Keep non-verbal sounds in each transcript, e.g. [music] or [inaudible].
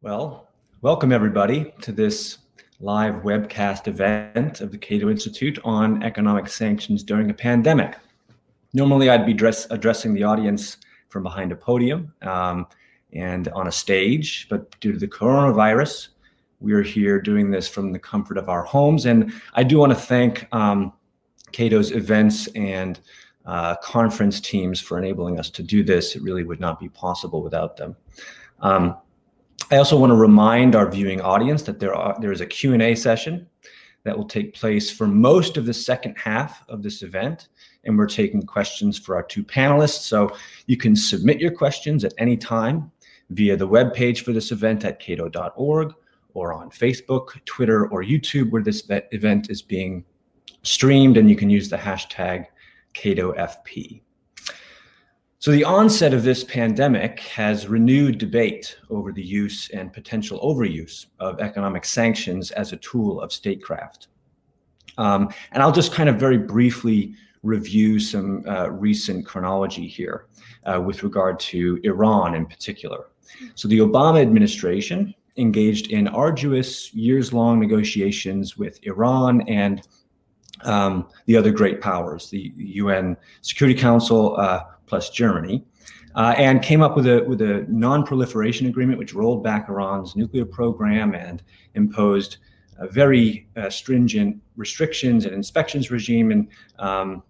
Well, welcome everybody to this live webcast event of the Cato Institute on economic sanctions during a pandemic. Normally, I'd be dress- addressing the audience from behind a podium um, and on a stage, but due to the coronavirus, we are here doing this from the comfort of our homes. And I do want to thank um, Cato's events and uh, conference teams for enabling us to do this. It really would not be possible without them. Um, I also want to remind our viewing audience that there are there is a Q&A session that will take place for most of the second half of this event and we're taking questions for our two panelists so you can submit your questions at any time via the web page for this event at cato.org or on Facebook, Twitter, or YouTube where this event is being streamed and you can use the hashtag CatoFP. So, the onset of this pandemic has renewed debate over the use and potential overuse of economic sanctions as a tool of statecraft. Um, and I'll just kind of very briefly review some uh, recent chronology here uh, with regard to Iran in particular. So, the Obama administration engaged in arduous years long negotiations with Iran and um, the other great powers, the UN Security Council uh, plus Germany, uh, and came up with a with a non-proliferation agreement, which rolled back Iran's nuclear program and imposed very uh, stringent restrictions and inspections regime. And um,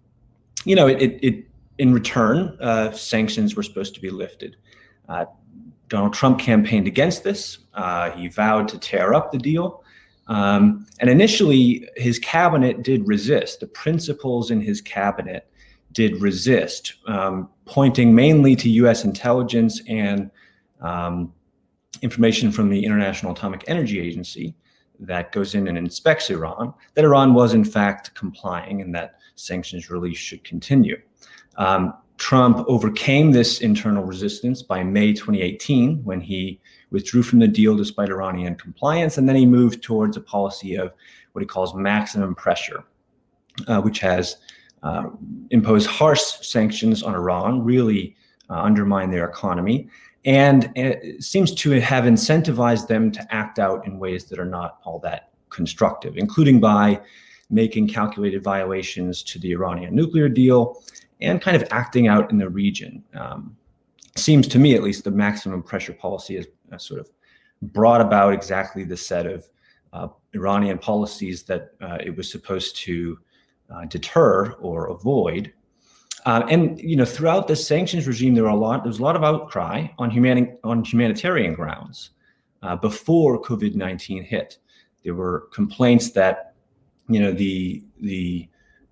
you know, it, it, it in return, uh, sanctions were supposed to be lifted. Uh, Donald Trump campaigned against this. Uh, he vowed to tear up the deal. Um, and initially, his cabinet did resist. The principals in his cabinet did resist, um, pointing mainly to US intelligence and um, information from the International Atomic Energy Agency that goes in and inspects Iran, that Iran was in fact complying and that sanctions relief should continue. Um, Trump overcame this internal resistance by May 2018 when he withdrew from the deal despite Iranian compliance, and then he moved towards a policy of what he calls maximum pressure, uh, which has uh, imposed harsh sanctions on Iran, really uh, undermine their economy, and seems to have incentivized them to act out in ways that are not all that constructive, including by making calculated violations to the Iranian nuclear deal and kind of acting out in the region. Um, seems to me, at least, the maximum pressure policy has uh, sort of brought about exactly the set of uh, Iranian policies that uh, it was supposed to uh, deter or avoid. Uh, and you know, throughout the sanctions regime, there were a lot. There was a lot of outcry on humani- on humanitarian grounds uh, before COVID nineteen hit. There were complaints that you know the the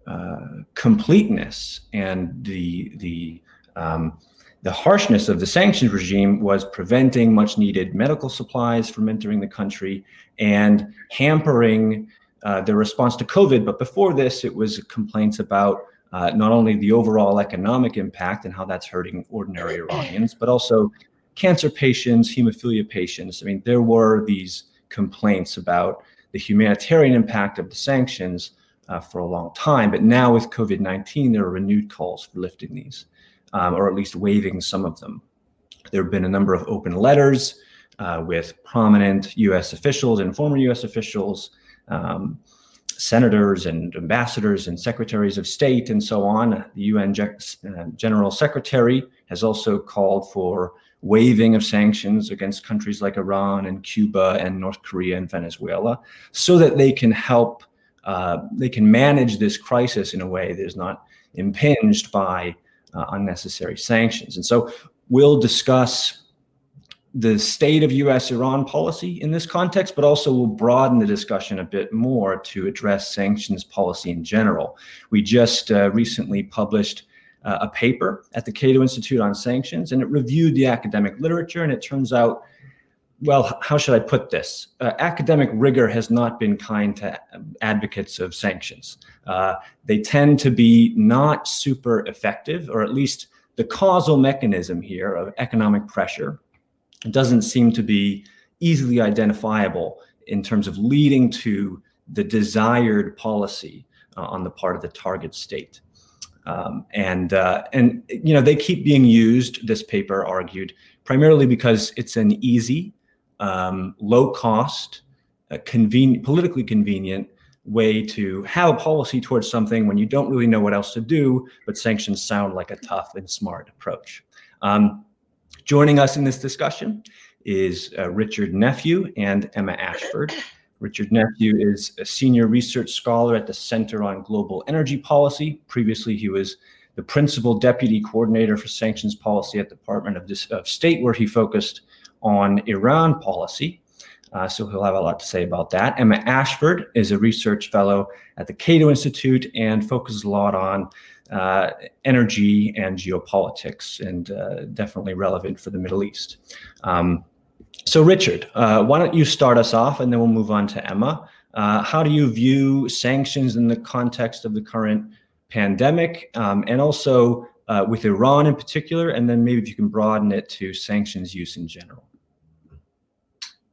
uh, completeness and the the um, the harshness of the sanctions regime was preventing much needed medical supplies from entering the country and hampering uh, the response to COVID. But before this, it was complaints about uh, not only the overall economic impact and how that's hurting ordinary Iranians, but also cancer patients, hemophilia patients. I mean, there were these complaints about the humanitarian impact of the sanctions uh, for a long time. But now with COVID 19, there are renewed calls for lifting these, um, or at least waiving some of them. There have been a number of open letters uh, with prominent US officials and former US officials, um, senators and ambassadors and secretaries of state, and so on. The UN uh, General Secretary has also called for waiving of sanctions against countries like Iran and Cuba and North Korea and Venezuela so that they can help uh, they can manage this crisis in a way that is not impinged by uh, unnecessary sanctions. And so we'll discuss the state of US Iran policy in this context, but also we'll broaden the discussion a bit more to address sanctions policy in general. We just uh, recently published uh, a paper at the Cato Institute on sanctions, and it reviewed the academic literature, and it turns out well, how should I put this? Uh, academic rigor has not been kind to advocates of sanctions. Uh, they tend to be not super effective, or at least the causal mechanism here of economic pressure doesn't seem to be easily identifiable in terms of leading to the desired policy uh, on the part of the target state. Um, and uh, and you know they keep being used. This paper argued primarily because it's an easy um, low cost, uh, convenient, politically convenient way to have a policy towards something when you don't really know what else to do, but sanctions sound like a tough and smart approach. Um, joining us in this discussion is uh, Richard Nephew and Emma Ashford. Richard Nephew is a senior research scholar at the Center on Global Energy Policy. Previously, he was the principal deputy coordinator for sanctions policy at the Department of, of State, where he focused on Iran policy. Uh, so he'll have a lot to say about that. Emma Ashford is a research fellow at the Cato Institute and focuses a lot on uh, energy and geopolitics, and uh, definitely relevant for the Middle East. Um, so, Richard, uh, why don't you start us off, and then we'll move on to Emma. Uh, how do you view sanctions in the context of the current pandemic, um, and also uh, with Iran in particular, and then maybe if you can broaden it to sanctions use in general?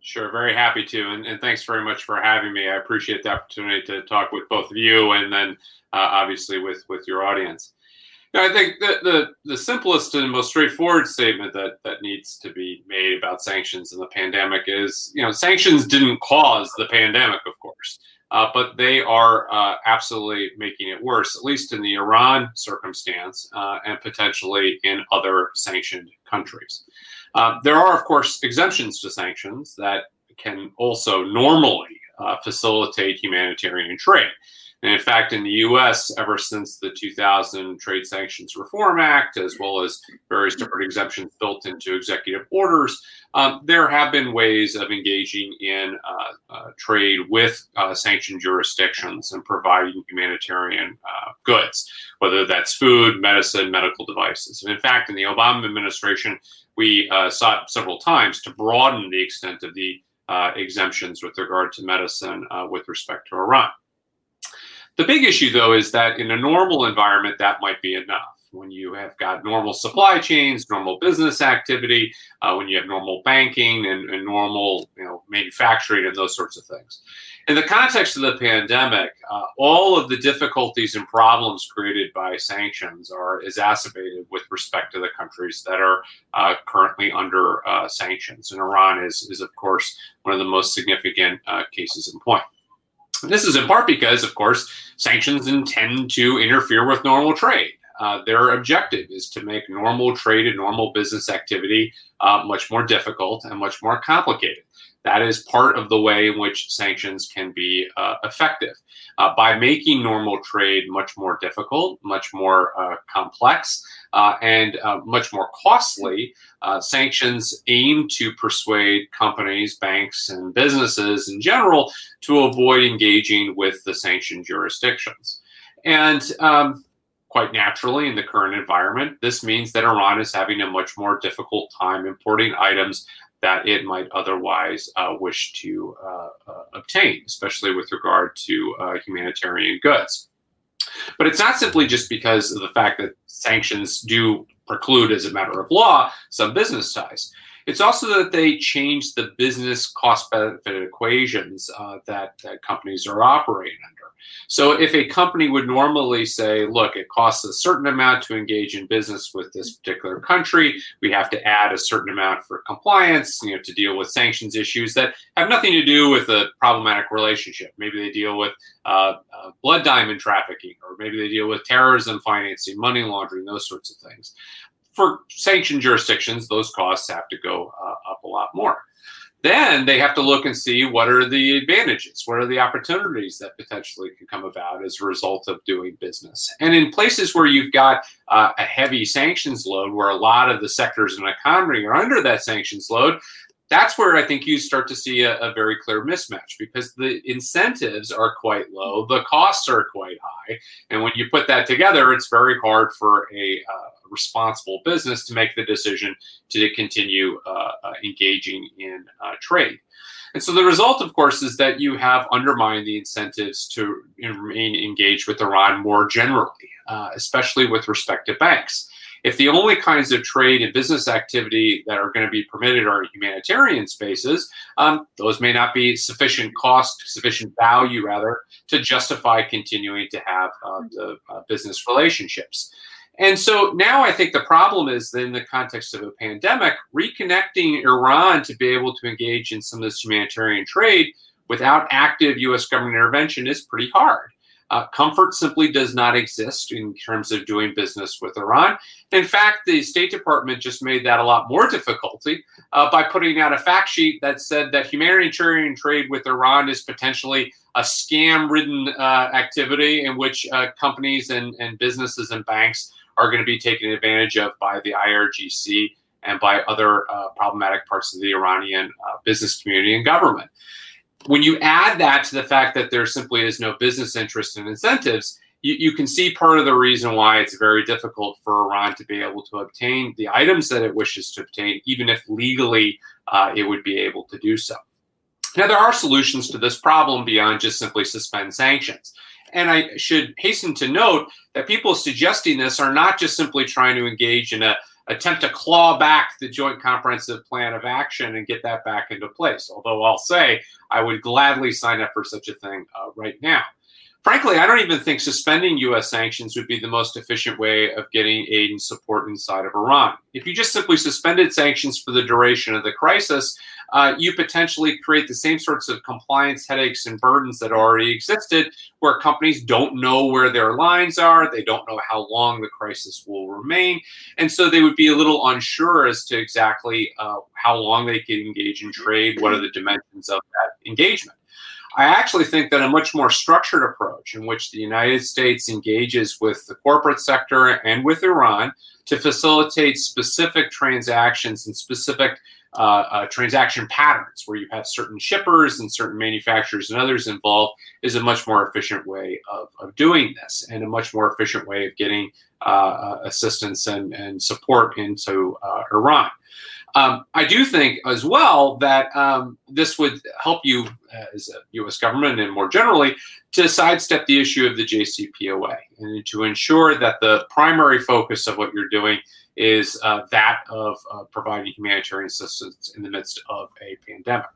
Sure, very happy to, and, and, thanks very much for having me. I appreciate the opportunity to talk with both of you, and then uh, obviously with with your audience. I think the, the the simplest and most straightforward statement that that needs to be made about sanctions in the pandemic is, you know, sanctions didn't cause the pandemic, of course, uh, but they are uh, absolutely making it worse, at least in the Iran circumstance, uh, and potentially in other sanctioned countries. Uh, there are, of course, exemptions to sanctions that can also normally uh, facilitate humanitarian trade. And in fact, in the US, ever since the 2000 Trade Sanctions Reform Act, as well as various different exemptions built into executive orders, um, there have been ways of engaging in uh, uh, trade with uh, sanctioned jurisdictions and providing humanitarian uh, goods, whether that's food, medicine, medical devices. And in fact, in the Obama administration, we uh, sought several times to broaden the extent of the uh, exemptions with regard to medicine with respect to Iran. The big issue, though, is that in a normal environment, that might be enough. When you have got normal supply chains, normal business activity, uh, when you have normal banking and, and, normal you know, manufacturing and those sorts of things. In the context of the pandemic, uh, all of the difficulties and problems created by sanctions are exacerbated with respect to the countries that are uh, currently under uh, sanctions. And Iran is, is, of course, one of the most significant uh, cases in point. This is in part because, of course, sanctions intend to interfere with normal trade. Uh, their objective is to make normal trade and normal business activity uh, much more difficult and much more complicated. That is part of the way in which sanctions can be uh, effective. Uh, by making normal trade much more difficult, much more uh, complex, uh, and uh, much more costly, uh, sanctions aim to persuade companies, banks, and businesses in general to avoid engaging with the sanctioned jurisdictions. And um, quite naturally, in the current environment, this means that Iran is having a much more difficult time importing items that it might otherwise uh, wish to uh, uh, obtain, especially with regard to humanitarian goods. But it's not simply just because of the fact that sanctions do preclude, as a matter of law, some business ties. It's also that they change the business cost benefit equations uh, that, that companies are operating under. So if a company would normally say, look, it costs a certain amount to engage in business with this particular country, we have to add a certain amount for compliance, you know, to deal with sanctions issues that have nothing to do with a problematic relationship. Maybe they deal with uh, uh, blood diamond trafficking, or maybe they deal with terrorism financing, money laundering, those sorts of things. For sanctioned jurisdictions, those costs have to go uh, up a lot more then they have to look and see what are the advantages, what are the opportunities that potentially can come about as a result of doing business. And in places where you've got uh, a heavy sanctions load, where a lot of the sectors in the economy are under that sanctions load, that's where I think you start to see a, a, very clear mismatch because the incentives are quite low, the costs are quite high, and when you put that together, it's very hard for a uh, responsible business to make the decision to continue uh, uh, engaging in uh, trade. And so the result, of course, is that you have undermined the incentives to remain engaged with Iran more generally, uh, especially with respect to banks. If the only kinds of trade and business activity that are going to be permitted are humanitarian spaces, um, those may not be sufficient cost, sufficient value, rather, to justify continuing to have uh, the uh, business relationships. And so now I think the problem is that in the context of a pandemic, reconnecting Iran to be able to engage in some of this humanitarian trade without active US government intervention is pretty hard. Uh, comfort simply does not exist in terms of doing business with Iran. In fact, the State Department just made that a lot more difficulty uh, by putting out a fact sheet that said that humanitarian trade with Iran is potentially a scam ridden uh, activity in which uh, companies and, and businesses and banks are going to be taken advantage of by the IRGC and by other uh, problematic parts of the Iranian uh, business community and government when you add that to the fact that there simply is no business interest and incentives, you, you, can see part of the reason why it's very difficult for Iran to be able to obtain the items that it wishes to obtain, even if legally uh, it would be able to do so. Now, there are solutions to this problem beyond just simply suspend sanctions. And I should hasten to note that people suggesting this are not just simply trying to engage in a attempt to claw back the joint comprehensive plan of action and get that back into place. Although I'll say I would gladly sign up for such a thing uh, right now. Frankly, I don't even think suspending U.S. sanctions would be the most efficient way of getting aid and support inside of Iran. If you just simply suspended sanctions for the duration of the crisis, uh, you potentially create the same sorts of compliance headaches and burdens that already existed, where companies don't know where their lines are, they don't know how long the crisis will remain, and so they would be a little unsure as to exactly uh, how long they can engage in trade, what are the dimensions of that engagement. I actually think that a much more structured approach in which the United States engages with the corporate sector and with Iran to facilitate specific transactions and specific uh, uh, transaction patterns where you have certain shippers and certain manufacturers and others involved is a much more efficient way of, of doing this and a much more efficient way of getting uh, uh assistance and, and support into uh, Iran. Um, I do think as well that um, this would help you as a U.S. government and more generally to sidestep the issue of the JCPOA and to ensure that the primary focus of what you're doing is uh, that of uh, providing humanitarian assistance in the midst of a pandemic.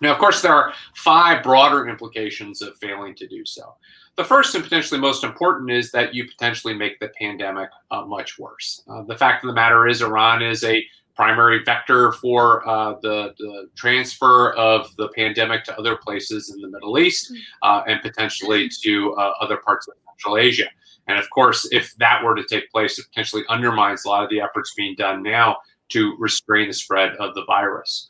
Now, of course, there are five broader implications of failing to do so. The first and potentially most important is that you potentially make the pandemic uh, much worse. Uh, the fact of the matter is, Iran is a primary vector for uh, the, the, transfer of the pandemic to other places in the Middle East uh, and potentially to uh, other parts of Central Asia. And of course, if that were to take place, it potentially undermines a lot of the efforts being done now to restrain the spread of the virus.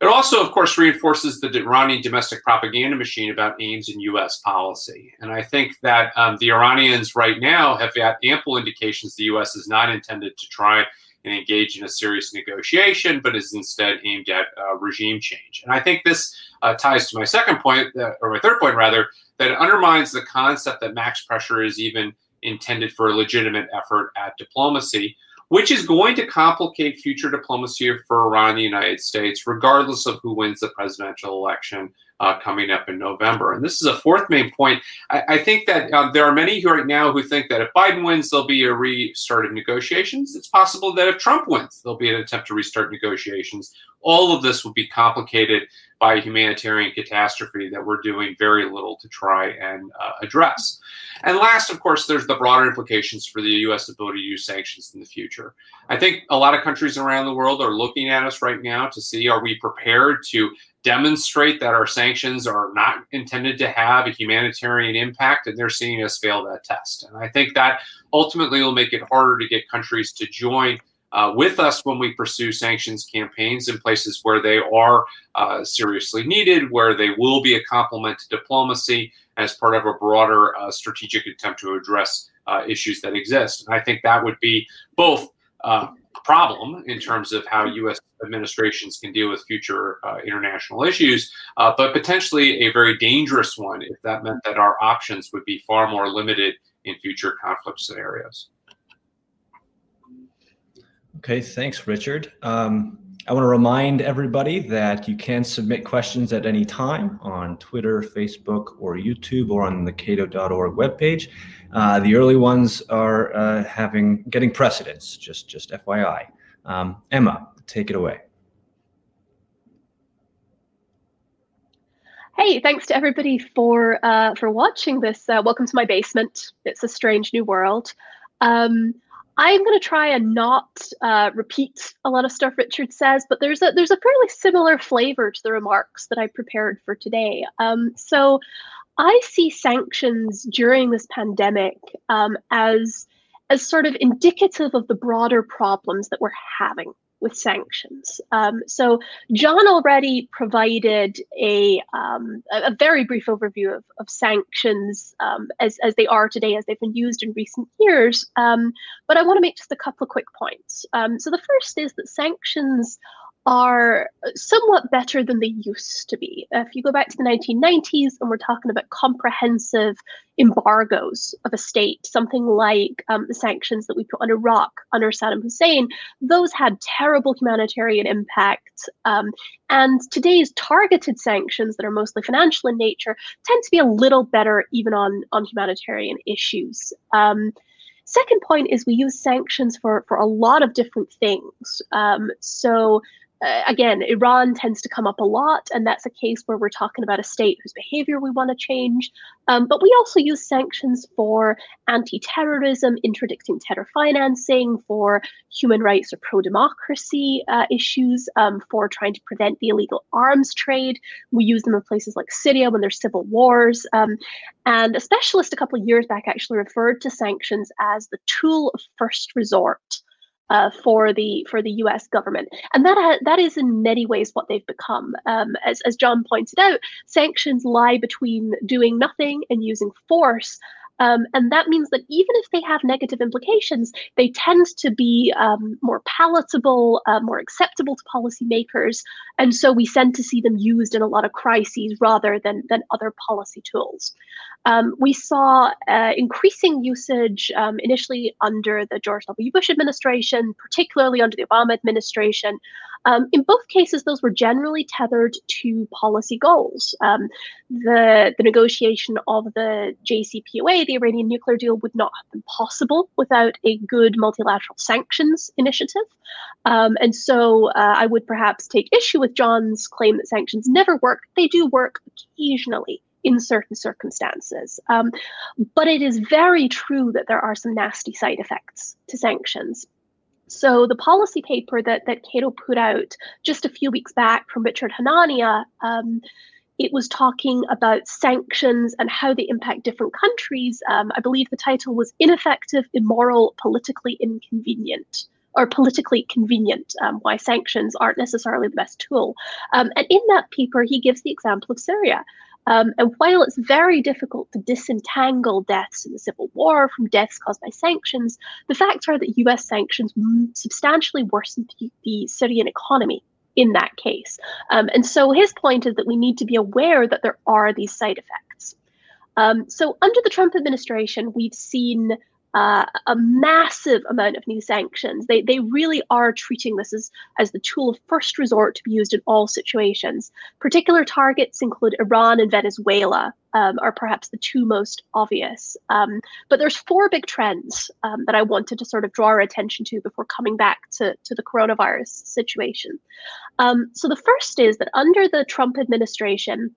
It also, of course, reinforces the Iranian domestic propaganda machine about aims in U.S. policy. And I think that um, the Iranians right now have got ample indications the U.S. is not intended to try and engage in a serious negotiation, but is instead aimed at uh, regime change. And I think this uh, ties to my second point, uh, or my third point rather, that it undermines the concept that max pressure is even intended for a legitimate effort at diplomacy, which is going to complicate future diplomacy for Iran and the United States, regardless of who wins the presidential election uh, coming up in November. And this is a fourth main point. I, I think that um, there are many who right now who think that if Biden wins, there'll be a restart of negotiations. It's possible that if Trump wins, there'll be an attempt to restart negotiations. All of this will be complicated by humanitarian catastrophe that we're doing very little to try and uh, address. And last, of course, there's the broader implications for the U.S. ability to use sanctions in the future. I think a lot of countries around the world are looking at us right now to see are we prepared to demonstrate that our sanctions are not intended to have a humanitarian impact, and they're seeing us fail that test. And I think that ultimately will make it harder to get countries to join uh, with us when we pursue sanctions campaigns in places where they are uh, seriously needed, where they will be a complement to diplomacy as part of a broader uh, strategic attempt to address uh, issues that exist. And I think that would be both uh, a problem in terms of how U.S. administrations can deal with future uh, international issues, but potentially a very dangerous one if that meant that our options would be far more limited in future conflict scenarios. Okay, thanks, Richard. Um, I want to remind everybody that you can submit questions at any time on Twitter, Facebook, or YouTube, or on the cato.org webpage. Uh, the early ones are uh, having getting precedence. Just just FYI. Um, Emma, take it away. Hey, thanks to everybody for uh, for watching this. Uh, welcome to my basement. It's a strange new world. Um, I'm going to try and not uh, repeat a lot of stuff Richard says, but there's a there's a fairly similar flavor to the remarks that I prepared for today. Um, so I see sanctions during this pandemic um, as as sort of indicative of the broader problems that we're having with sanctions. Um, so John already provided a, um, a very brief overview of, of sanctions um, as, as they are today, as they've been used in recent years. Um, but I want to make just a couple of quick points. Um, so the first is that sanctions are somewhat better than they used to be. If you go back to the 1990s and we're talking about comprehensive embargoes of a state, something like um, the sanctions that we put on Iraq under Saddam Hussein, those had terrible humanitarian impact. Um, and today's targeted sanctions that are mostly financial in nature tend to be a little better even on, on humanitarian issues. Um, second point is we use sanctions for, for a lot of different things. Um, so uh, again, Iran tends to come up a lot, and that's a case where we're talking about a state whose behavior we want to change. Um, but we also use sanctions for anti terrorism, interdicting terror financing, for human rights or pro democracy uh, issues, um, for trying to prevent the illegal arms trade. We use them in places like Syria when there's civil wars. Um, and a specialist a couple of years back actually referred to sanctions as the tool of first resort uh, for the for the U.S. government, and that ha- that is in many ways what they've become. Um, as as John pointed out, sanctions lie between doing nothing and using force, um, and that means that even if they have negative implications, they tend to be um, more palatable, uh, more acceptable to policymakers. And so we tend to see them used in a lot of crises rather than, than other policy tools. Um, we saw uh, increasing usage um, initially under the George W. Bush administration, particularly under the Obama administration. Um, in both cases, those were generally tethered to policy goals. Um, the, the negotiation of the JCPOA, the Iranian nuclear deal, would not have been possible without a good multilateral sanctions initiative. Um, and so uh, I would perhaps take issue with John's claim that sanctions never work. They do work occasionally in certain circumstances. Um, but it is very true that there are some nasty side effects to sanctions. So the policy paper that that Cato put out just a few weeks back from Richard Hanania, um, it was talking about sanctions and how they impact different countries. Um, I believe the title was "Ineffective, Immoral, Politically Inconvenient." Or politically convenient, um, why sanctions aren't necessarily the best tool. Um, and in that paper, he gives the example of Syria. Um, and while it's very difficult to disentangle deaths in the civil war from deaths caused by sanctions, the facts are that US sanctions substantially worsened the, the Syrian economy in that case. Um, and so his point is that we need to be aware that there are these side effects. Um, so under the Trump administration, we've seen uh, a massive amount of new sanctions. They, they really are treating this as, as the tool of first resort to be used in all situations. Particular targets include Iran and Venezuela, um, are perhaps the two most obvious. Um, but there's four big trends um, that I wanted to sort of draw our attention to before coming back to, to the coronavirus situation. Um, so the first is that under the Trump administration,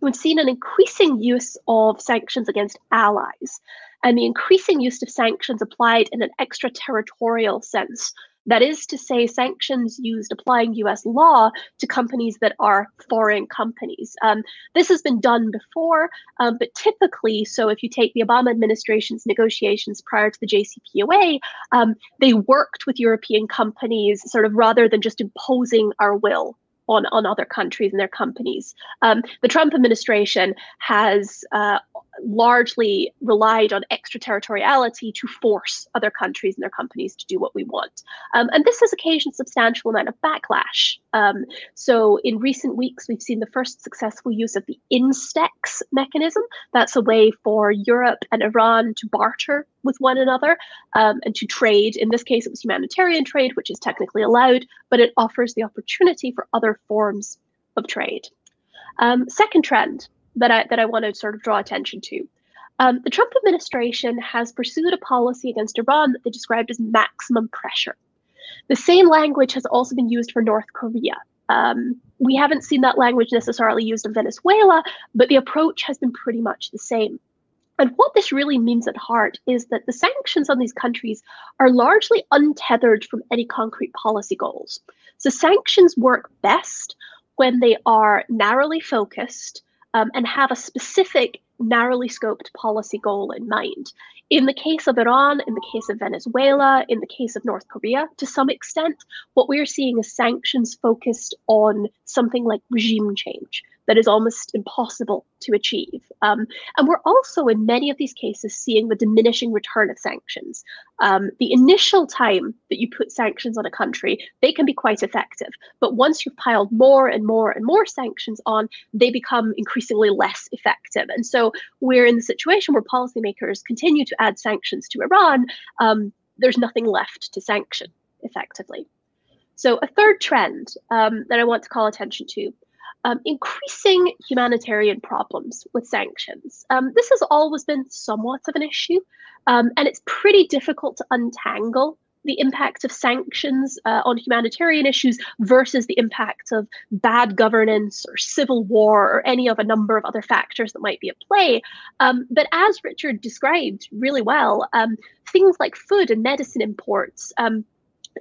we've seen an increasing use of sanctions against allies and the increasing use of sanctions applied in an extraterritorial sense. That is to say, sanctions used applying US law to companies that are foreign companies. Um, this has been done before, um, but typically, so if you take the Obama administration's negotiations prior to the JCPOA, um, they worked with European companies sort of rather than just imposing our will on, on other countries and their companies. Um, the Trump administration has uh, largely relied on extraterritoriality to force other countries and their companies to do what we want. Um, and this has occasioned substantial amount of backlash. Um, so in recent weeks, we've seen the first successful use of the INSTEX mechanism. That's a way for Europe and Iran to barter with one another um, and to trade. In this case, it was humanitarian trade, which is technically allowed, but it offers the opportunity for other forms of trade. Um, second trend, that I that I want to sort of draw attention to. Um, the Trump administration has pursued a policy against Iran that they described as maximum pressure. The same language has also been used for North Korea. Um, we haven't seen that language necessarily used in Venezuela, but the approach has been pretty much the same. And what this really means at heart is that the sanctions on these countries are largely untethered from any concrete policy goals. So sanctions work best when they are narrowly focused um, and have a specific, narrowly scoped policy goal in mind. In the case of Iran, in the case of Venezuela, in the case of North Korea, to some extent, what we're seeing is sanctions focused on something like regime change that is almost impossible to achieve. Um, and we're also, in many of these cases, seeing the diminishing return of sanctions. Um, the initial time that you put sanctions on a country, they can be quite effective. But once you've piled more and more and more sanctions on, they become increasingly less effective. And so we're in the situation where policymakers continue to add sanctions to Iran. Um, there's nothing left to sanction effectively. So, a third trend um, that I want to call attention to um, increasing humanitarian problems with sanctions. Um, this has always been somewhat of an issue, um, and it's pretty difficult to untangle the impact of sanctions uh, on humanitarian issues versus the impact of bad governance or civil war or any of a number of other factors that might be at play. Um, but as Richard described really well, um, things like food and medicine imports um,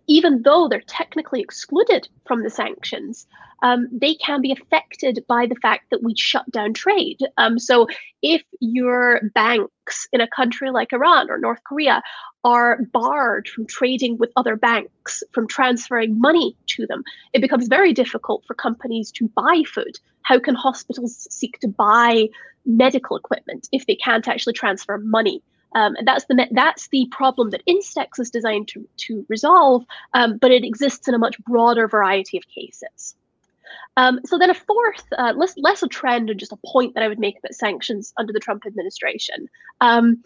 even though they're technically excluded from the sanctions, um, they can be affected by the fact that we shut down trade. Um, so, if your banks in a country like Iran or North Korea are barred from trading with other banks, from transferring money to them, it becomes very difficult for companies to buy food. How can hospitals seek to buy medical equipment if they can't actually transfer money? Um, and that's the that's the problem that Instex is designed to, to resolve, um, but it exists in a much broader variety of cases. Um, so then a fourth, uh, less, less a trend and just a point that I would make about sanctions under the Trump administration. Um,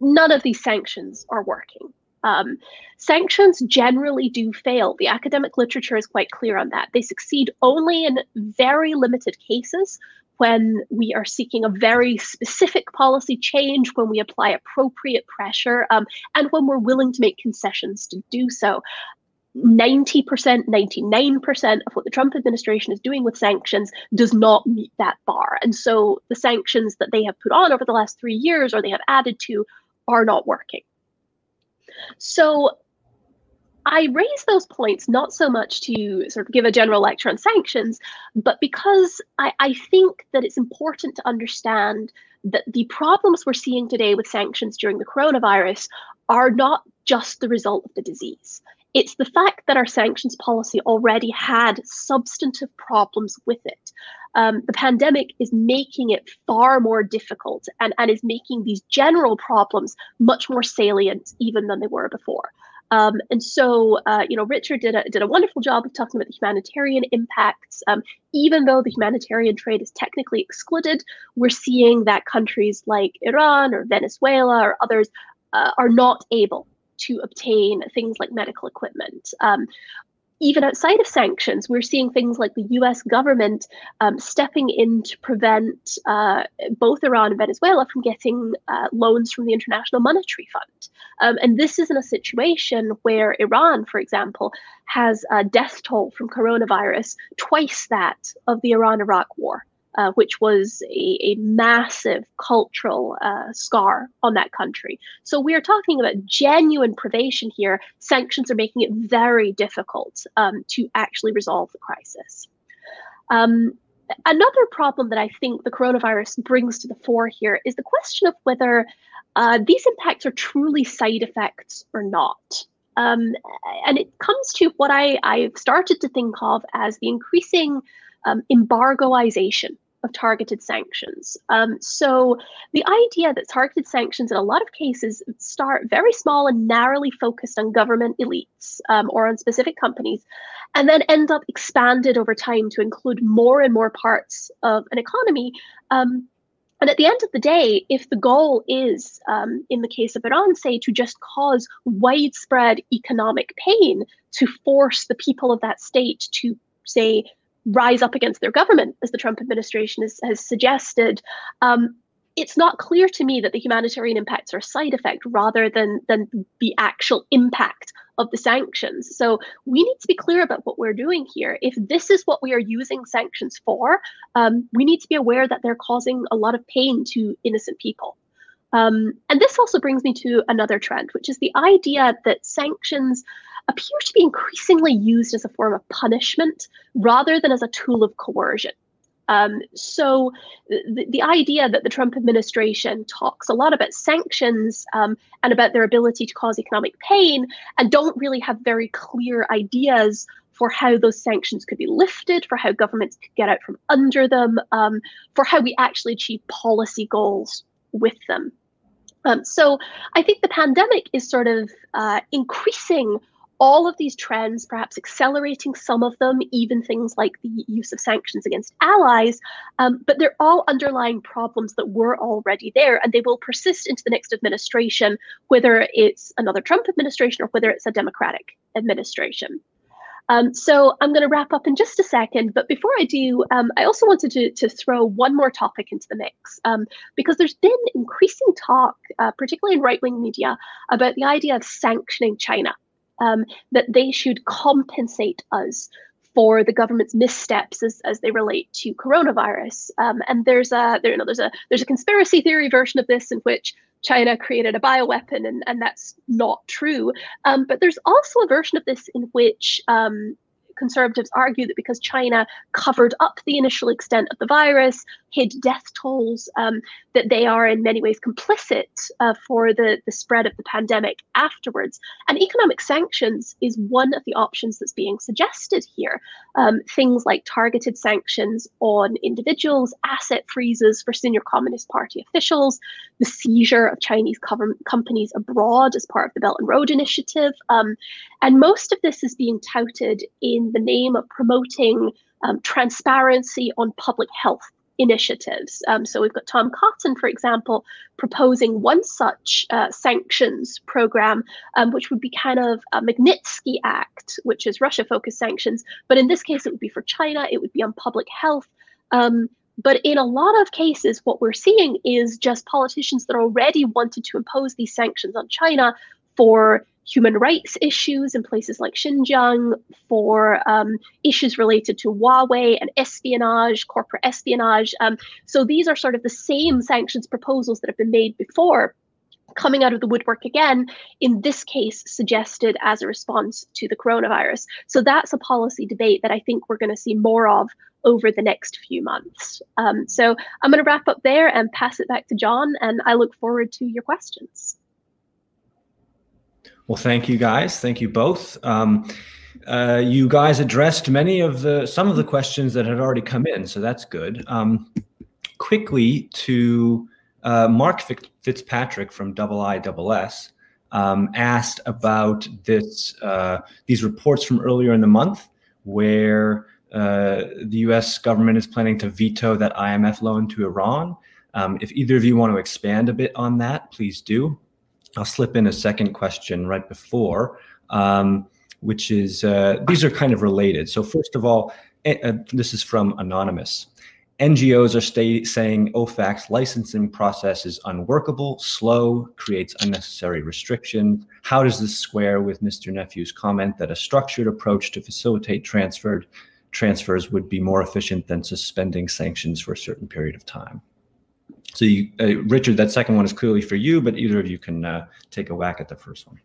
none of these sanctions are working. Um, sanctions generally do fail. The academic literature is quite clear on that. They succeed only in very limited cases when we are seeking a very specific policy change, when we apply appropriate pressure, um, and when we're willing to make concessions to do so. 90%, 99% of what the Trump administration is doing with sanctions does not meet that bar. And so the sanctions that they have put on over the last three years or they have added to are not working. So I raise those points not so much to sort of give a general lecture on sanctions, but because I, I, think that it's important to understand that the problems we're seeing today with sanctions during the coronavirus are not just the result of the disease. It's the fact that our sanctions policy already had substantive problems with it. Um, the pandemic is making it far more difficult and, and is making these general problems much more salient even than they were before. Um, and so, uh, you know, Richard did a, did a wonderful job of talking about the humanitarian impacts. Um, even though the humanitarian trade is technically excluded, we're seeing that countries like Iran or Venezuela or others uh, are not able to obtain things like medical equipment. Um, even outside of sanctions, we're seeing things like the US government um, stepping in to prevent uh, both Iran and Venezuela from getting uh, loans from the International Monetary Fund. Um, and this is in a situation where Iran, for example, has a death toll from coronavirus twice that of the Iran Iraq War uh, which was a, a massive cultural uh, scar on that country. So we are talking about genuine privation here. Sanctions are making it very difficult um, to actually resolve the crisis. Um, another problem that I think the coronavirus brings to the fore here is the question of whether uh, these impacts are truly side effects or not. Um, and it comes to what I, I've started to think of as the increasing um, embargoization of targeted sanctions. Um, so the idea that targeted sanctions in a lot of cases start very small and narrowly focused on government elites um, or on specific companies, and then end up expanded over time to include more and more parts of an economy. Um, and at the end of the day, if the goal is, um, in the case of Iran, say, to just cause widespread economic pain, to force the people of that state to, say, rise up against their government, as the Trump administration has, has suggested, um, it's not clear to me that the humanitarian impacts are a side effect rather than than the actual impact of the sanctions. So we need to be clear about what we're doing here. If this is what we are using sanctions for, um, we need to be aware that they're causing a lot of pain to innocent people. Um, and this also brings me to another trend, which is the idea that sanctions appear to be increasingly used as a form of punishment rather than as a tool of coercion. Um, so the, the idea that the Trump administration talks a lot about sanctions um, and about their ability to cause economic pain and don't really have very clear ideas for how those sanctions could be lifted, for how governments could get out from under them, um, for how we actually achieve policy goals with them. Um, so I think the pandemic is sort of uh, increasing all of these trends, perhaps accelerating some of them, even things like the use of sanctions against allies, um, but they're all underlying problems that were already there and they will persist into the next administration, whether it's another Trump administration or whether it's a Democratic administration. Um, so I'm going to wrap up in just a second, but before I do, um, I also wanted to, to throw one more topic into the mix um, because there's been increasing talk, uh, particularly in right wing media, about the idea of sanctioning China um, that they should compensate us for the government's missteps as, as they relate to coronavirus. Um, and there's a there, you know, there's a there's a conspiracy theory version of this in which China created a bioweapon, and, and that's not true. Um, but there's also a version of this in which um, conservatives argue that because China covered up the initial extent of the virus, hid death tolls, um, that they are in many ways complicit uh, for the, the spread of the pandemic afterwards. And economic sanctions is one of the options that's being suggested here. Um, things like targeted sanctions on individuals, asset freezes for senior Communist Party officials, the seizure of Chinese companies abroad as part of the Belt and Road Initiative. Um, and most of this is being touted in the name of promoting um, transparency on public health initiatives. Um, so we've got Tom Cotton, for example, proposing one such uh, sanctions program, um, which would be kind of a Magnitsky Act, which is Russia-focused sanctions. But in this case, it would be for China. It would be on public health. Um, but in a lot of cases, what we're seeing is just politicians that already wanted to impose these sanctions on China for human rights issues in places like Xinjiang, for um, issues related to Huawei and espionage, corporate espionage. Um, so these are sort of the same sanctions proposals that have been made before coming out of the woodwork again, in this case, suggested as a response to the coronavirus. So that's a policy debate that I think we're going to see more of over the next few months. Um, so I'm going to wrap up there and pass it back to John, and I look forward to your questions. Well, thank you guys. Thank you both. Um, uh, you guys addressed many of the some of the questions that had already come in, so that's good. Um, quickly to uh, Mark Fitzpatrick from Double I Double S um, asked about this uh, these reports from earlier in the month where uh, the U.S. government is planning to veto that IMF loan to Iran. Um, if either of you want to expand a bit on that, please do. I'll slip in a second question right before, um, which is uh, these are kind of related. So, first of all, uh, this is from Anonymous. NGOs are stay, saying OFAC's licensing process is unworkable, slow, creates unnecessary restrictions. How does this square with Mr. Nephew's comment that a structured approach to facilitate transferred transfers would be more efficient than suspending sanctions for a certain period of time? So, you, uh, Richard, that second one is clearly for you, but either of you can uh, take a whack at the first one.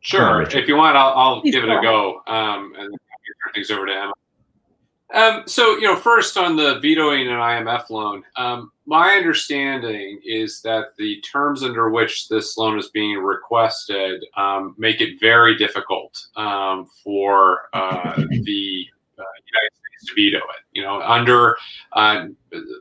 Sure. if you want, I'll, I'll give it a go um, and turn things over to Emma. Um, so, you know, first on the vetoing an IMF loan, um, my understanding is that the terms under which this loan is being requested um, make it very difficult um, for uh, [laughs] the uh, United to veto it. You know, under uh,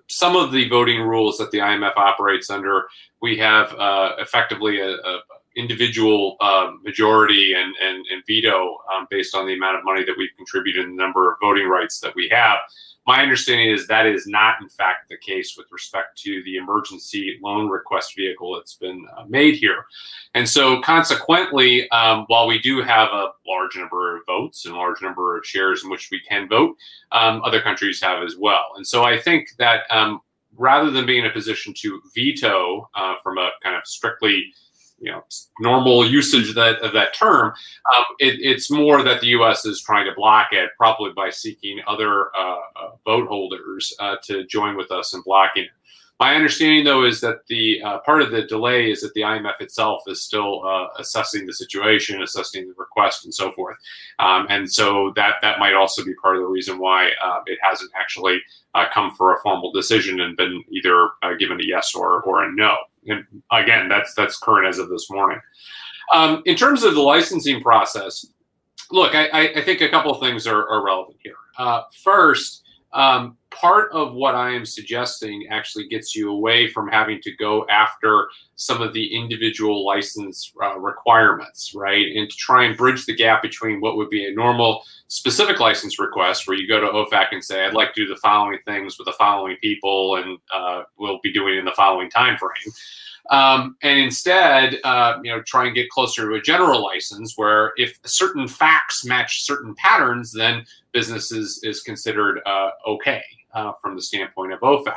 some of the voting rules that the IMF operates under, we have uh, effectively a, a individual uh, majority and, and, and veto um, based on the amount of money that we've contributed and the number of voting rights that we have. My understanding is that is not, in fact, the case with respect to the emergency loan request vehicle that's been uh, made here. And so, consequently, um, while we do have a large number of votes and large number of shares in which we can vote, um, other countries have as well. And so, I think that um, rather than being in a position to veto uh, from a kind of strictly you know normal usage of that of that term. Um, it, it's more that the U.S. is trying to block it, probably by seeking other uh, uh, vote holders uh, to join with us in blocking it. My understanding, though, is that the uh, part of the delay is that the IMF itself is still uh, assessing the situation, assessing the request, and so forth. Um, and so that that might also be part of the reason why uh, it hasn't actually uh, come for a formal decision and been either uh, given a yes or or a no. And again, that's that's current as of this morning. Um, in terms of the licensing process, look, I, I think a couple of things are, are relevant here. Uh, first um, part of what I am suggesting actually gets you away from having to go after some of the individual license uh, requirements, right? And to try and bridge the gap between what would be a normal specific license request, where you go to OFAC and say, "I'd like to do the following things with the following people, and uh, we'll be doing in the following time frame." Um, and instead, uh, you know, try and get closer to a general license where if certain facts match certain patterns, then business is, is considered uh, okay uh, from the standpoint of OFAC.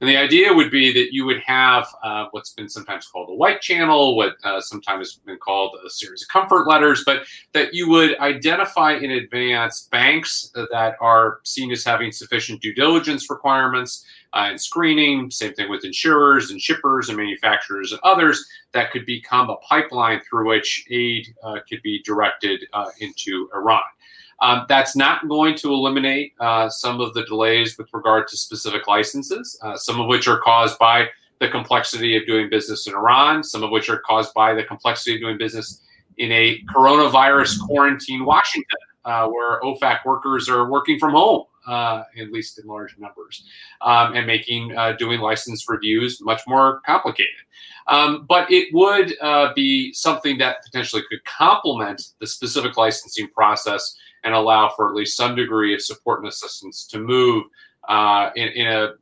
And the idea would be that you would have uh, what's been sometimes called a white channel, what uh, sometimes has been called a series of comfort letters, but that you would identify in advance banks that are seen as having sufficient due diligence requirements uh, and screening. Same thing with insurers and shippers and manufacturers and others that could become a pipeline through which aid uh, could be directed uh, into Iran. Um, that's not going to eliminate uh, some of the delays with regard to specific licenses, uh, some of which are caused by the complexity of doing business in Iran, some of which are caused by the complexity of doing business in a coronavirus quarantine Washington, uh, where OFAC workers are working from home. Uh, at least in large numbers, um, and making uh, doing license reviews much more complicated. Um, but it would uh, be something that potentially could complement the specific licensing process and allow for at least some degree of support and assistance to move uh, in, in a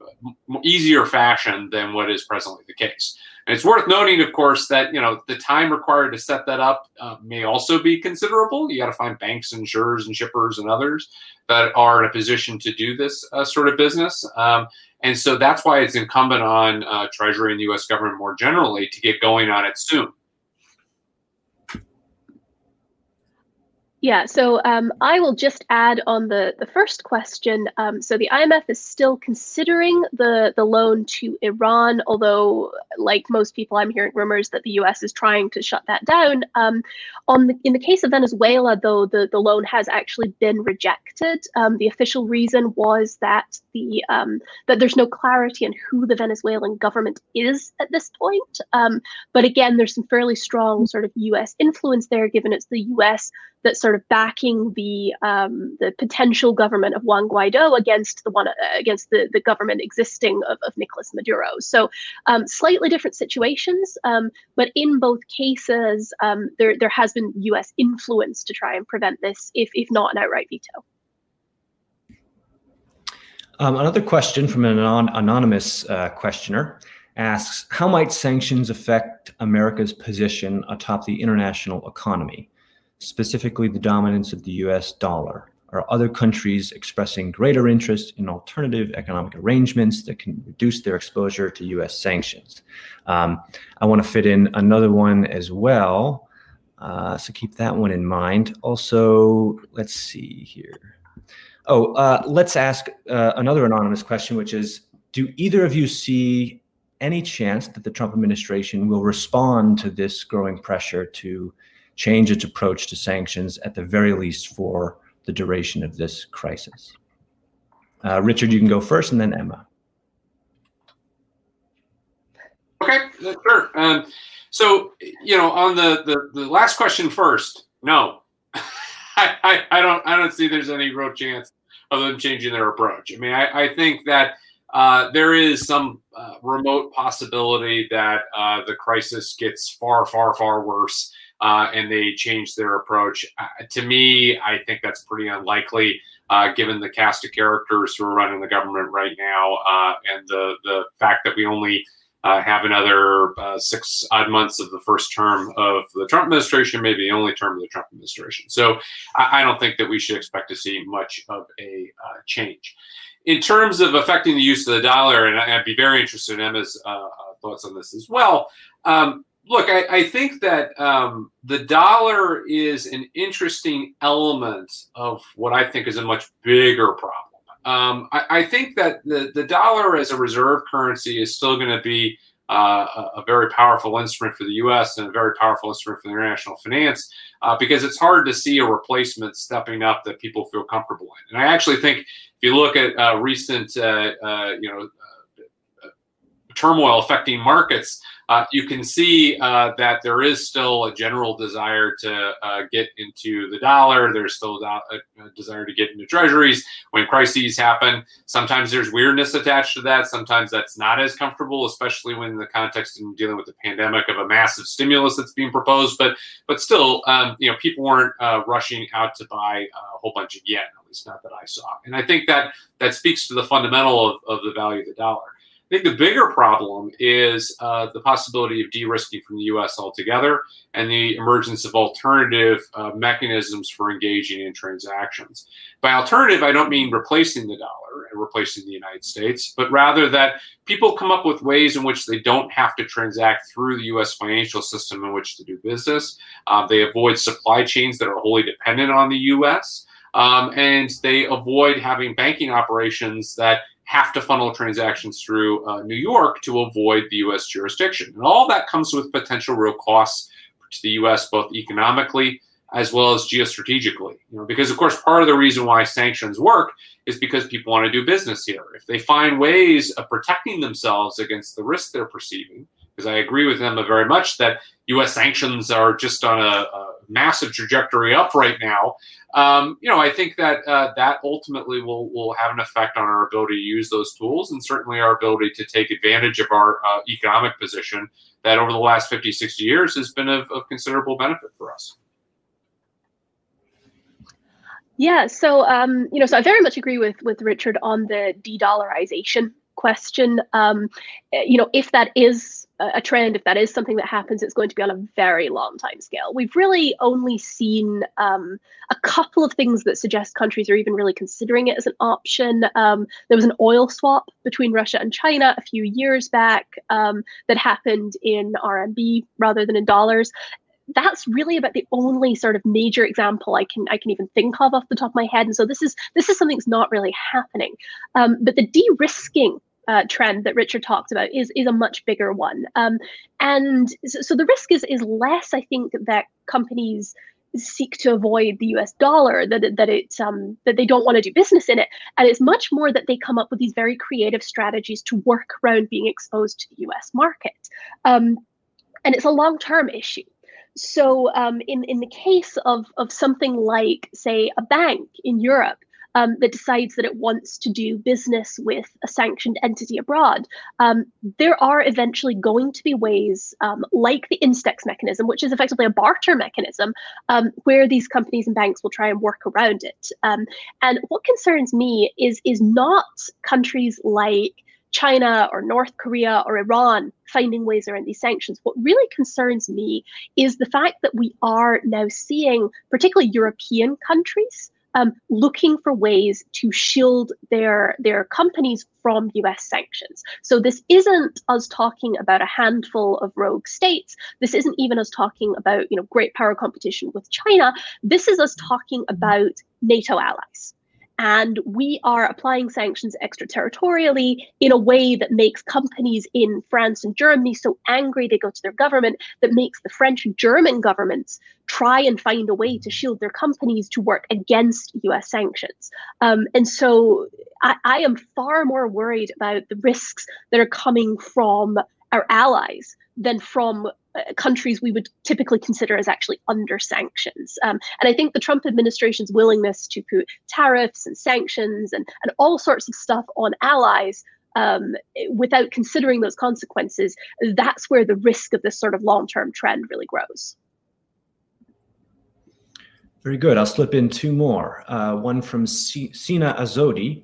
easier fashion than what is presently the case. And it's worth noting, of course, that you know the time required to set that up uh, may also be considerable. You got to find banks, insurers, and shippers, and others that are in a position to do this uh, sort of business. Um, and so that's why it's incumbent on uh, Treasury and the U.S. government more generally to get going on it soon. Yeah, so um, I will just add on the, the first question. Um, so the IMF is still considering the, the loan to Iran, although, like most people, I'm hearing rumors that the US is trying to shut that down. Um, on the, in the case of Venezuela, though, the, the loan has actually been rejected. Um, the official reason was that the um, that there's no clarity on who the Venezuelan government is at this point. Um, but again, there's some fairly strong sort of US influence there, given it's the US that's sort of backing the um, the potential government of Juan Guaido against the one uh, against the, the government existing of, of Nicolas Maduro. So um, slightly different situations, um, but in both cases, um, there there has been U.S. influence to try and prevent this, if if not an outright veto. Um, another question from an anon- anonymous uh, questioner asks How might sanctions affect America's position atop the international economy? Specifically the dominance of the US dollar? Are other countries expressing greater interest in alternative economic arrangements that can reduce their exposure to US sanctions? Um, I want to fit in another one as well. Uh, so keep that one in mind. Also, let's see here. Oh, uh, let's ask uh, another anonymous question, which is Do either of you see any chance that the Trump administration will respond to this growing pressure to change its approach to sanctions at the very least for the duration of this crisis. Uh, Richard, you can go first, and then Emma. Okay, sure. Um, so, you know, on the, the, the last question first, no, [laughs] I, I, I, don't I don't see there's any real chance of them changing their approach. I mean, I, I think that uh, there is some uh, remote possibility that uh, the crisis gets far, far, far worse uh, and they change their approach. Uh, to me, I think that's pretty unlikely, uh, given the cast of characters who are running the government right now, uh, and the the fact that we only uh, have another uh, six odd months of the first term of the Trump administration, maybe the only term of the Trump administration. So I, I don't think that we should expect to see much of a change. In terms of affecting the use of the dollar, and I'd be very interested in Emma's thoughts on this as well. Um, look, I, I, think that um, the dollar is an interesting element of what I think is a much bigger problem. Um, I, I, think that the, the dollar as a reserve currency is still going to be uh, a, very powerful instrument for the U.S. and a very powerful instrument for international finance uh, because it's hard to see a replacement stepping up that people feel comfortable in. And I actually think if you look at uh, recent, uh, uh, you know, uh, turmoil affecting markets, uh, you can see uh, that there is still a general desire to uh, get into the dollar. There's still a, a, desire to get into treasuries when crises happen. Sometimes there's weirdness attached to that. Sometimes that's not as comfortable, especially when the context in dealing with the pandemic of a massive stimulus that's being proposed. But but still, um, you know, people weren't uh, rushing out to buy a whole bunch of yen. At least not that I saw. And I think that that speaks to the fundamental of, of the value of the dollar. I think the bigger problem is uh, the possibility of de risking from the US altogether and the emergence of alternative uh, mechanisms for engaging in transactions. By alternative, I don't mean replacing the dollar and replacing the United States, but rather that people come up with ways in which they don't have to transact through the US financial system in which to do business. Uh, they avoid supply chains that are wholly dependent on the US. Um, and they avoid having banking operations that have to funnel transactions through uh, New York to avoid the U.S. jurisdiction. And all that comes with potential real costs to the U.S. both economically as well as geostrategically. You know, because of course part of the reason why sanctions work is because people want to do business here. If they find ways of protecting themselves against the risk they're perceiving, because I agree with them very much that U.S. sanctions are just on a, a massive trajectory up right now. Um, you know, I think that uh, that ultimately will will have an effect on our ability to use those tools, and certainly our ability to take advantage of our uh, economic position that over the last 50, 60 years has been of, of considerable benefit for us. Yeah, so um, you know, so I very much agree with with Richard on the de-dollarization question. Um, eh, you know, if that is a trend, if that is something that happens, it's going to be on a very long time scale. We've really only seen um, a couple of things that suggest countries are even really considering it as an option. Um, there was an oil swap between Russia and China a few years back um, that happened in RMB rather than in dollars. That's really about the only sort of major example I can I can even think of off the top of my head. And so this is this is something that's not really happening. Um, but the de-risking uh, trend that Richard talked about is is a much bigger one. Um, and so, the risk is is less, I think, that companies seek to avoid the U.S. dollar, that that it um, that they don't want to do business in it, and it's much more that they come up with these very creative strategies to work around being exposed to the U.S. market, um, and it's a long term issue. So, um, in in the case of of something like, say, a bank in Europe um, that decides that it wants to do business with a sanctioned entity abroad, um, there are eventually going to be ways um, like the Instex mechanism, which is effectively a barter mechanism, um, where these companies and banks will try and work around it. Um, and what concerns me is is not countries like China or North Korea or Iran finding ways around these sanctions. What really concerns me is the fact that we are now seeing, particularly European countries, um, looking for ways to shield their their companies from U.S. sanctions. So this isn't us talking about a handful of rogue states. This isn't even us talking about you know great power competition with China. This is us talking about NATO allies. And we are applying sanctions extraterritorially in a way that makes companies in France and Germany so angry they go to their government that makes the French and German governments try and find a way to shield their companies to work against US sanctions. Um, and so I, I am far more worried about the risks that are coming from our allies than from uh, countries we would typically consider as actually under sanctions. Um, and I think the Trump administration's willingness to put tariffs and sanctions and, and all sorts of stuff on allies um, without considering those consequences, that's where the risk of this sort of long term trend really grows. Very good. I'll slip in two more. Uh, one from C- Sina Azodi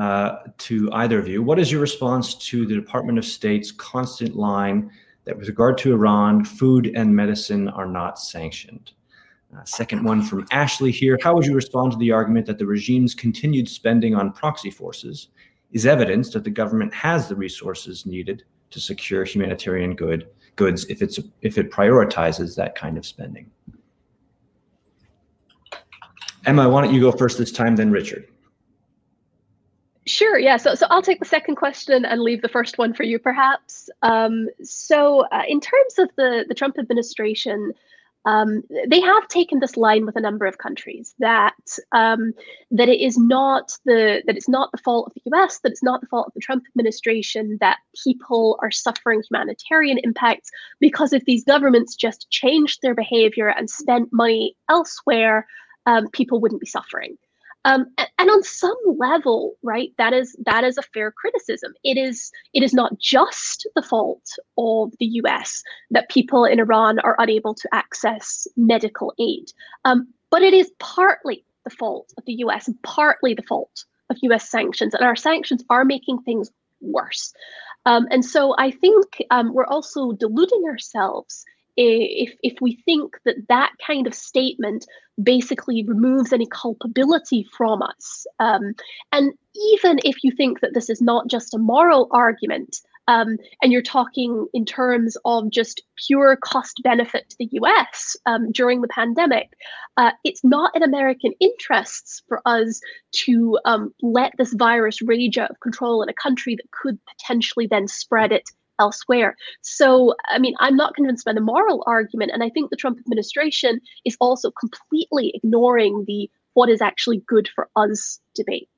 uh, to either of you. What is your response to the Department of State's constant line that with regard to Iran, food and medicine are not sanctioned. Uh, second one from Ashley here. How would you respond to the argument that the regime's continued spending on proxy forces is evidence that the government has the resources needed to secure humanitarian good goods if it's if it prioritizes that kind of spending. Emma, why don't you go first this time, then Richard? Sure. Yeah. So, so I'll take the second question and leave the first one for you, perhaps. Um, so, uh, in terms of the the Trump administration, um, they have taken this line with a number of countries that um, that it is not the that it's not the fault of the U.S. that it's not the fault of the Trump administration that people are suffering humanitarian impacts because if these governments just changed their behavior and spent money elsewhere, um, people wouldn't be suffering. Um, and, on some level, right, that is that is a fair criticism. It is it is not just the fault of the U.S. that people in Iran are unable to access medical aid, um, but it is partly the fault of the U.S. and partly the fault of U.S. sanctions, and our sanctions are making things worse. Um, and so I think um, we're also deluding ourselves if if we think that that kind of statement basically removes any culpability from us um, and even if you think that this is not just a moral argument um, and you're talking in terms of just pure cost benefit to the US um, during the pandemic, uh, it's not in American interests for us to um, let this virus rage out of control in a country that could potentially then spread it elsewhere. So, I mean, I'm not convinced by the moral argument. And I think the Trump administration is also completely ignoring the what is actually good for us debate.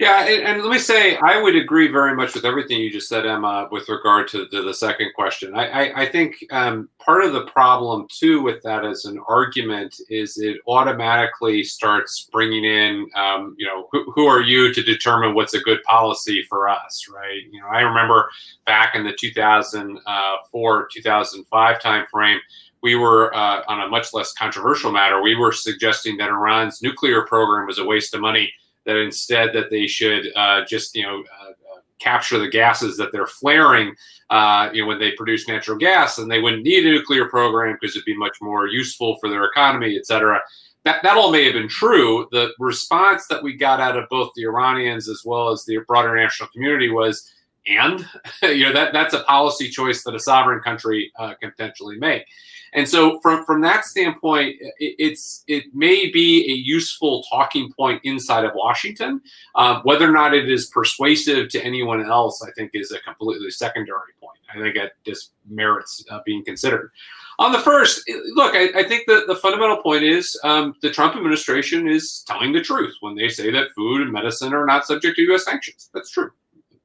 Yeah, and, let me say, I would agree very much with everything you just said, Emma, with regard to, the second question. I, I, I think um, part of the problem, too, with that as an argument is it automatically starts bringing in, um, you know, who, who are you to determine what's a good policy for us, right? You know, I remember back in the 2004 2005 timeframe, we were uh, on a much less controversial matter. We were suggesting that Iran's nuclear program was a waste of money that instead that they should uh, just you know uh, uh, capture the gases that they're flaring uh, you know when they produce natural gas and they wouldn't need a nuclear program because it'd be much more useful for their economy et cetera. That, that all may have been true. The response that we got out of both the iranians as well as the broader international community was and? [laughs] You know that that's a policy choice that a sovereign country uh, can potentially make and so, from from that standpoint, it, it's it may be a useful talking point inside of Washington. Um, whether or not it is persuasive to anyone else, I think, is a completely secondary point. I think it just merits uh, being considered. On the first, look, I, I think the, the fundamental point is um, the Trump administration is telling the truth when they say that food and medicine are not subject to U.S. sanctions. That's true.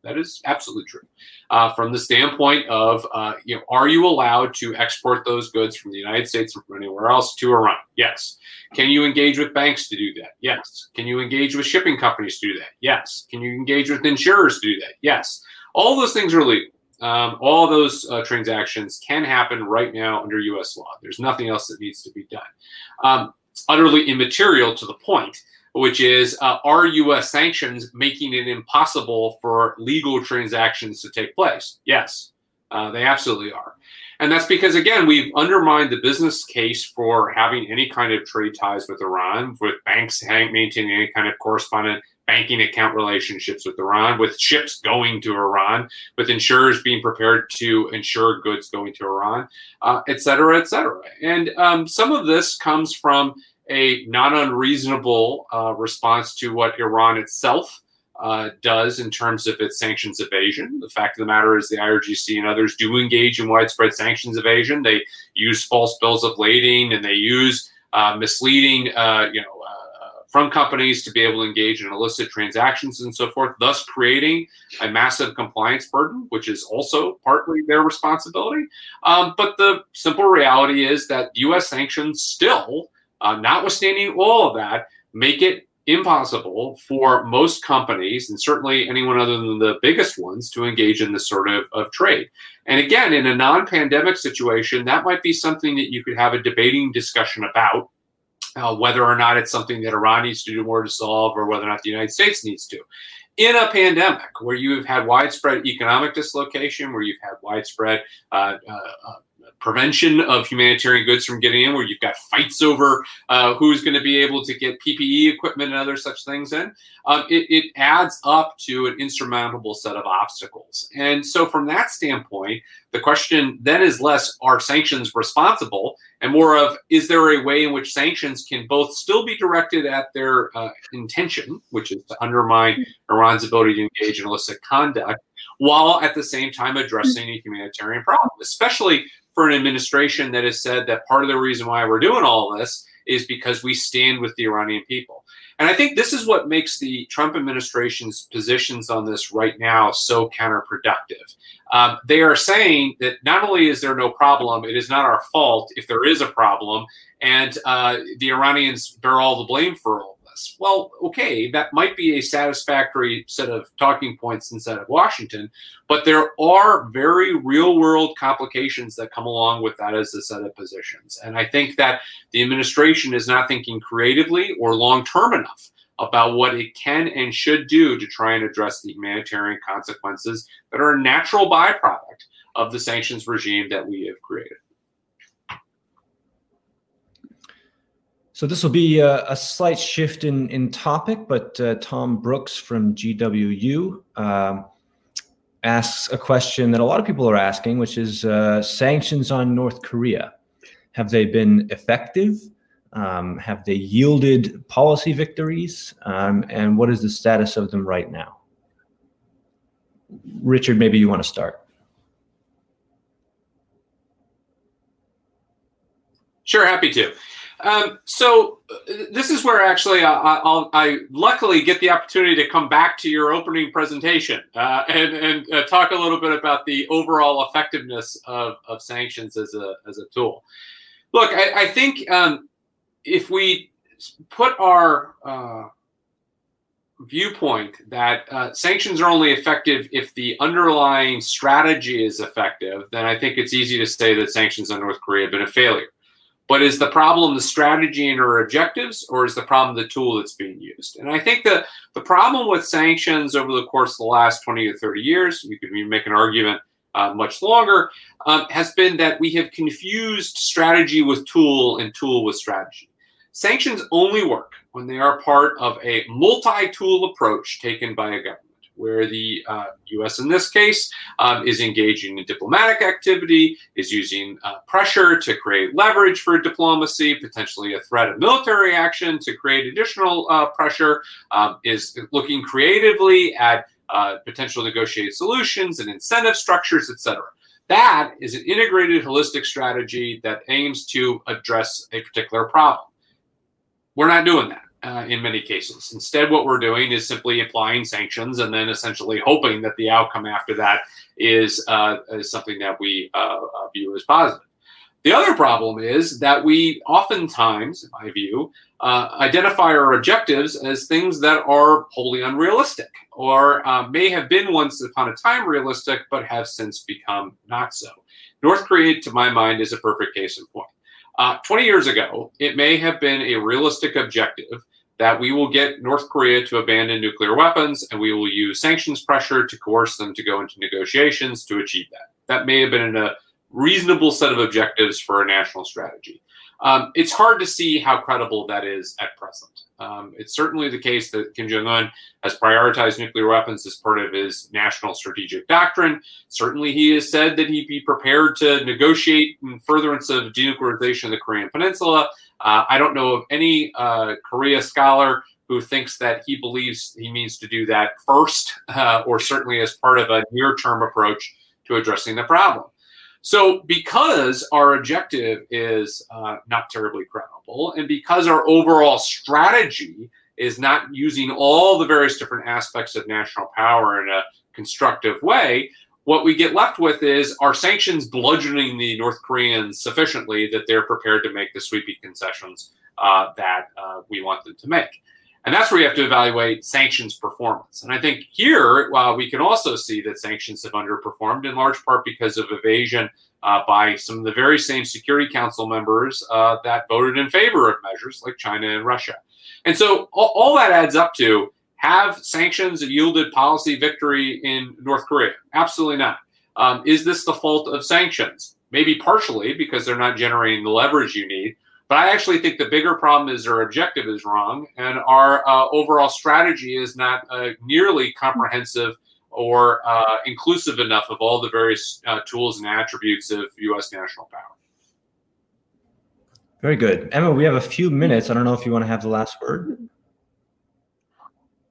That is absolutely true. Uh, from the standpoint of, uh, you know, are you allowed to export those goods from the United States or from anywhere else to Iran? Yes. Can you engage with banks to do that? Yes. Can you engage with shipping companies to do that? Yes. Can you engage with insurers to do that? Yes. All those things are legal. Um, all those uh, transactions can happen right now under U.S. law. There's nothing else that needs to be done. Um, utterly immaterial to the point which is uh, are U.S. sanctions making it impossible for legal transactions to take place? Yes, uh, they absolutely are. And that's because, again, we've undermined the business case for having any kind of trade ties with Iran, with banks maintaining any kind of correspondent banking account relationships with Iran, with ships going to Iran, with insurers being prepared to insure goods going to Iran, uh, et cetera, et cetera. And um, some of this comes from a not unreasonable uh, response to what Iran itself uh, does in terms of its sanctions evasion. The fact of the matter is, the IRGC and others do engage in widespread sanctions evasion. They use false bills of lading and they use uh, misleading, uh, you know, uh, from companies to be able to engage in illicit transactions and so forth, thus creating a massive compliance burden, which is also partly their responsibility. Um, but the simple reality is that U.S. sanctions still uh, notwithstanding all of that, make it impossible for most companies, and certainly anyone other than the biggest ones, to engage in this sort of, of trade. And again, in a non pandemic situation, that might be something that you could have a debating discussion about. Uh, whether or not it's something that Iran needs to do more to solve, or whether or not the United States needs to. In a pandemic where you've had widespread economic dislocation, where you've had widespread uh, uh, uh prevention of humanitarian goods from getting in, where you've got fights over uh, who's going to be able to get PPE equipment and other such things in, um, it, it adds up to an insurmountable set of obstacles. And so, from that standpoint, the question then is less are sanctions responsible and more of is there a way in which sanctions can both still be directed at their uh, intention, which is to undermine Iran's ability to engage in illicit conduct, while at the same time addressing a humanitarian problem, especially for an administration that has said that part of the reason why we're doing all this is because we stand with the Iranian people. And I think this is what makes the Trump administration's positions on this right now so counterproductive. Um, they are saying that not only is there no problem, it is not our fault if there is a problem, and uh, the Iranians bear all the blame for this. Well, okay, that might be a satisfactory set of talking points inside of Washington, but there are very real world complications that come along with that as a set of positions. And I think that the administration is not thinking creatively or long term enough about what it can and should do to try and address the humanitarian consequences that are a natural byproduct of the sanctions regime that we have created. So this will be a, a, slight shift in, in topic, but uh, Tom Brooks from GWU um, asks a question that a lot of people are asking, which is uh, sanctions on North Korea. Have they been effective? Um, have they yielded policy victories? Um, and what is the status of them right now? Richard, maybe you want to start. Sure, happy to. Um, so this is where actually I, I'll, I luckily get the opportunity to come back to your opening presentation uh, and, and uh, talk a little bit about the overall effectiveness of, of sanctions as a, as a tool. Look, I, I think um, if we put our uh, viewpoint that uh, sanctions are only effective if the underlying strategy is effective, then I think it's easy to say that sanctions on North Korea have been a failure. But is the problem the strategy and our objectives, or is the problem the tool that's being used? And I think that the problem with sanctions over the course of the last 20 to 30 years, you could make an argument uh, much longer, um, has been that we have confused strategy with tool and tool with strategy. Sanctions only work when they are part of a multi tool approach taken by a government where the uh, U.S. in this case um, is engaging in diplomatic activity, is using uh, pressure to create leverage for diplomacy, potentially a threat of military action to create additional uh, pressure, um, is looking creatively at uh, potential negotiated solutions and incentive structures, etc. That is an integrated, holistic strategy that aims to address a particular problem. We're not doing that uh, in many cases. Instead, what we're doing is simply applying sanctions and then essentially hoping that the outcome after that is, uh, is something that we uh, uh, view as positive. The other problem is that we oftentimes, in my view, uh, identify our objectives as things that are wholly unrealistic or uh, may have been once upon a time realistic but have since become not so. North Korea, to my mind, is a perfect case in point. Uh, 20 years ago, it may have been a realistic objective that we will get North Korea to abandon nuclear weapons and we will use sanctions pressure to coerce them to go into negotiations to achieve that. That may have been a reasonable set of objectives for a national strategy. Um, it's hard to see how credible that is at present. Um, it's certainly the case that Kim Jong un has prioritized nuclear weapons as part of his national strategic doctrine. Certainly, he has said that he'd be prepared to negotiate in furtherance of denuclearization of the Korean Peninsula. Uh, I don't know of any uh, Korea scholar who thinks that he believes he needs to do that first, uh, or certainly as part of a near term approach to addressing the problem. So, because our objective is uh, not terribly credible, and because our overall strategy is not using all the various different aspects of national power in a constructive way, what we get left with is our sanctions bludgeoning the North Koreans sufficiently that they're prepared to make the sweeping concessions uh, that uh, we want them to make. And that's where you have to evaluate sanctions performance. And I think here uh, we can also see that sanctions have underperformed in large part because of evasion uh, by some of the very same Security Council members uh, that voted in favor of measures like China and Russia. And so all, all that adds up to have sanctions yielded policy victory in North Korea? Absolutely not. Um, is this the fault of sanctions? maybe partially because they're not generating the leverage you need. But I actually think the bigger problem is their objective is wrong, and our uh, overall strategy is not uh, nearly comprehensive or uh, inclusive enough of all the various uh, tools and attributes of U.S. national power. Very good. Emma, we have a few minutes. I don't know if you want to have the last word.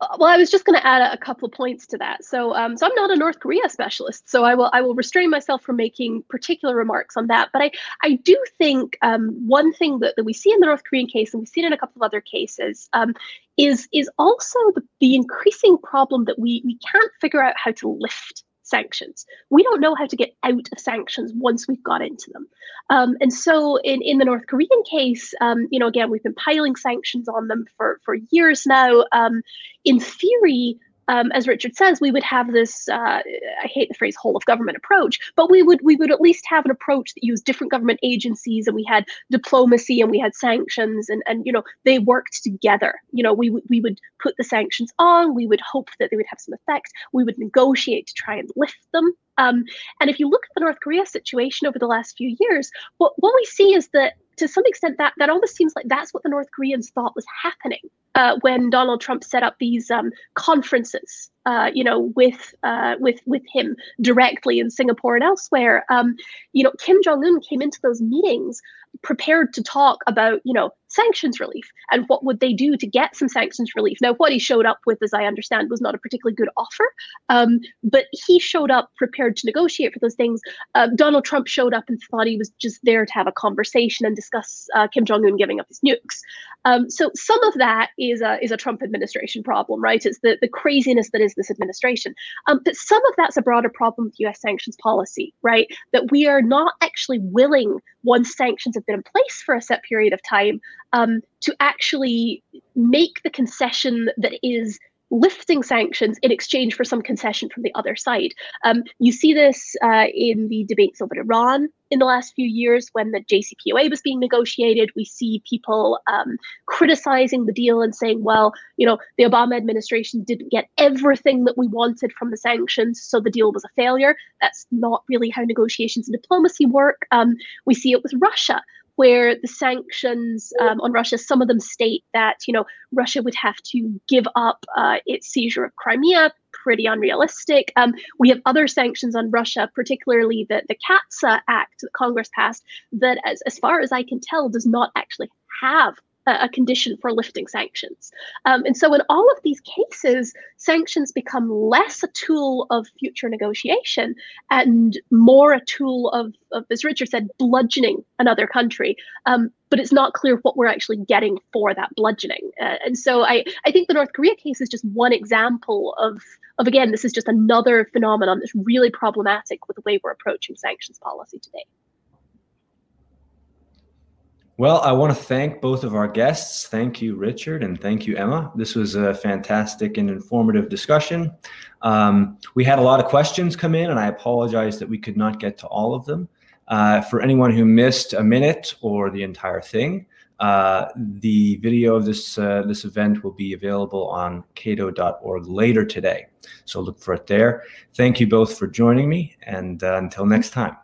Uh, well, I was just going to add a, couple of points to that. So, um, so I'm not a North Korea specialist, so I will I will restrain myself from making particular remarks on that. But I I do think um, one thing that, that we see in the North Korean case, and we see it in a couple of other cases, um, is is also the, the increasing problem that we we can't figure out how to lift sanctions. We don't know how to get out of sanctions once we've got into them. Um, and so in, in the North Korean case, um, you know, again, we've been piling sanctions on them for, for years now. Um, in theory, um, as Richard says, we would have this, uh, I hate the phrase whole of government approach, but we would we would at least have an approach that used different government agencies and we had diplomacy and we had sanctions and, and you know, they worked together. You know, we, we would put the sanctions on, we would hope that they would have some effect, we would negotiate to try and lift them. Um, and if you look at the North Korea situation over the last few years, what, what we see is that to some extent that that almost seems like that's what the North Koreans thought was happening uh, when Donald Trump set up these um, conferences, uh, you know, with uh, with with him directly in Singapore and elsewhere. Um, you know, Kim Jong Un came into those meetings prepared to talk about, you know, sanctions relief and what would they do to get some sanctions relief. Now, what he showed up with, as I understand, was not a particularly good offer, um, but he showed up prepared to negotiate for those things. Uh, Donald Trump showed up and thought he was just there to have a conversation and discuss uh, Kim Jong Un giving up his nukes. Um, so some of that is a is a Trump administration problem, right? It's the the craziness that is this administration. Um, but some of that's a broader problem with U.S. sanctions policy, right? That we are not actually willing once sanctions have been in place for a set period of time um, to actually make the concession that is lifting sanctions in exchange for some concession from the other side. Um, you see this uh, in the debates over Iran in the last few years when the JCPOA was being negotiated. We see people um, criticizing the deal and saying, well, you know, the Obama administration didn't get everything that we wanted from the sanctions, so the deal was a failure. That's not really how negotiations and diplomacy work. Um, we see it with Russia where the sanctions um, on Russia, some of them state that you know Russia would have to give up uh, its seizure of Crimea. Pretty unrealistic. Um, we have other sanctions on Russia, particularly the the CAATSA Act that Congress passed, that, as as far as I can tell, does not actually have a condition for lifting sanctions. Um, and so, in all of these cases, sanctions become less a tool of future negotiation and more a tool of, of as Richard said, bludgeoning another country. Um, but it's not clear what we're actually getting for that bludgeoning. Uh, and so, I, I think the North Korea case is just one example of, of, again, this is just another phenomenon that's really problematic with the way we're approaching sanctions policy today. Well, I want to thank both of our guests. Thank you, Richard, and thank you, Emma. This was a fantastic and informative discussion. Um, we had a lot of questions come in, and I apologize that we could not get to all of them. Uh, for anyone who missed a minute or the entire thing, uh, the video of this uh, this event will be available on cato.org later today. So look for it there. Thank you both for joining me, and uh, until next time.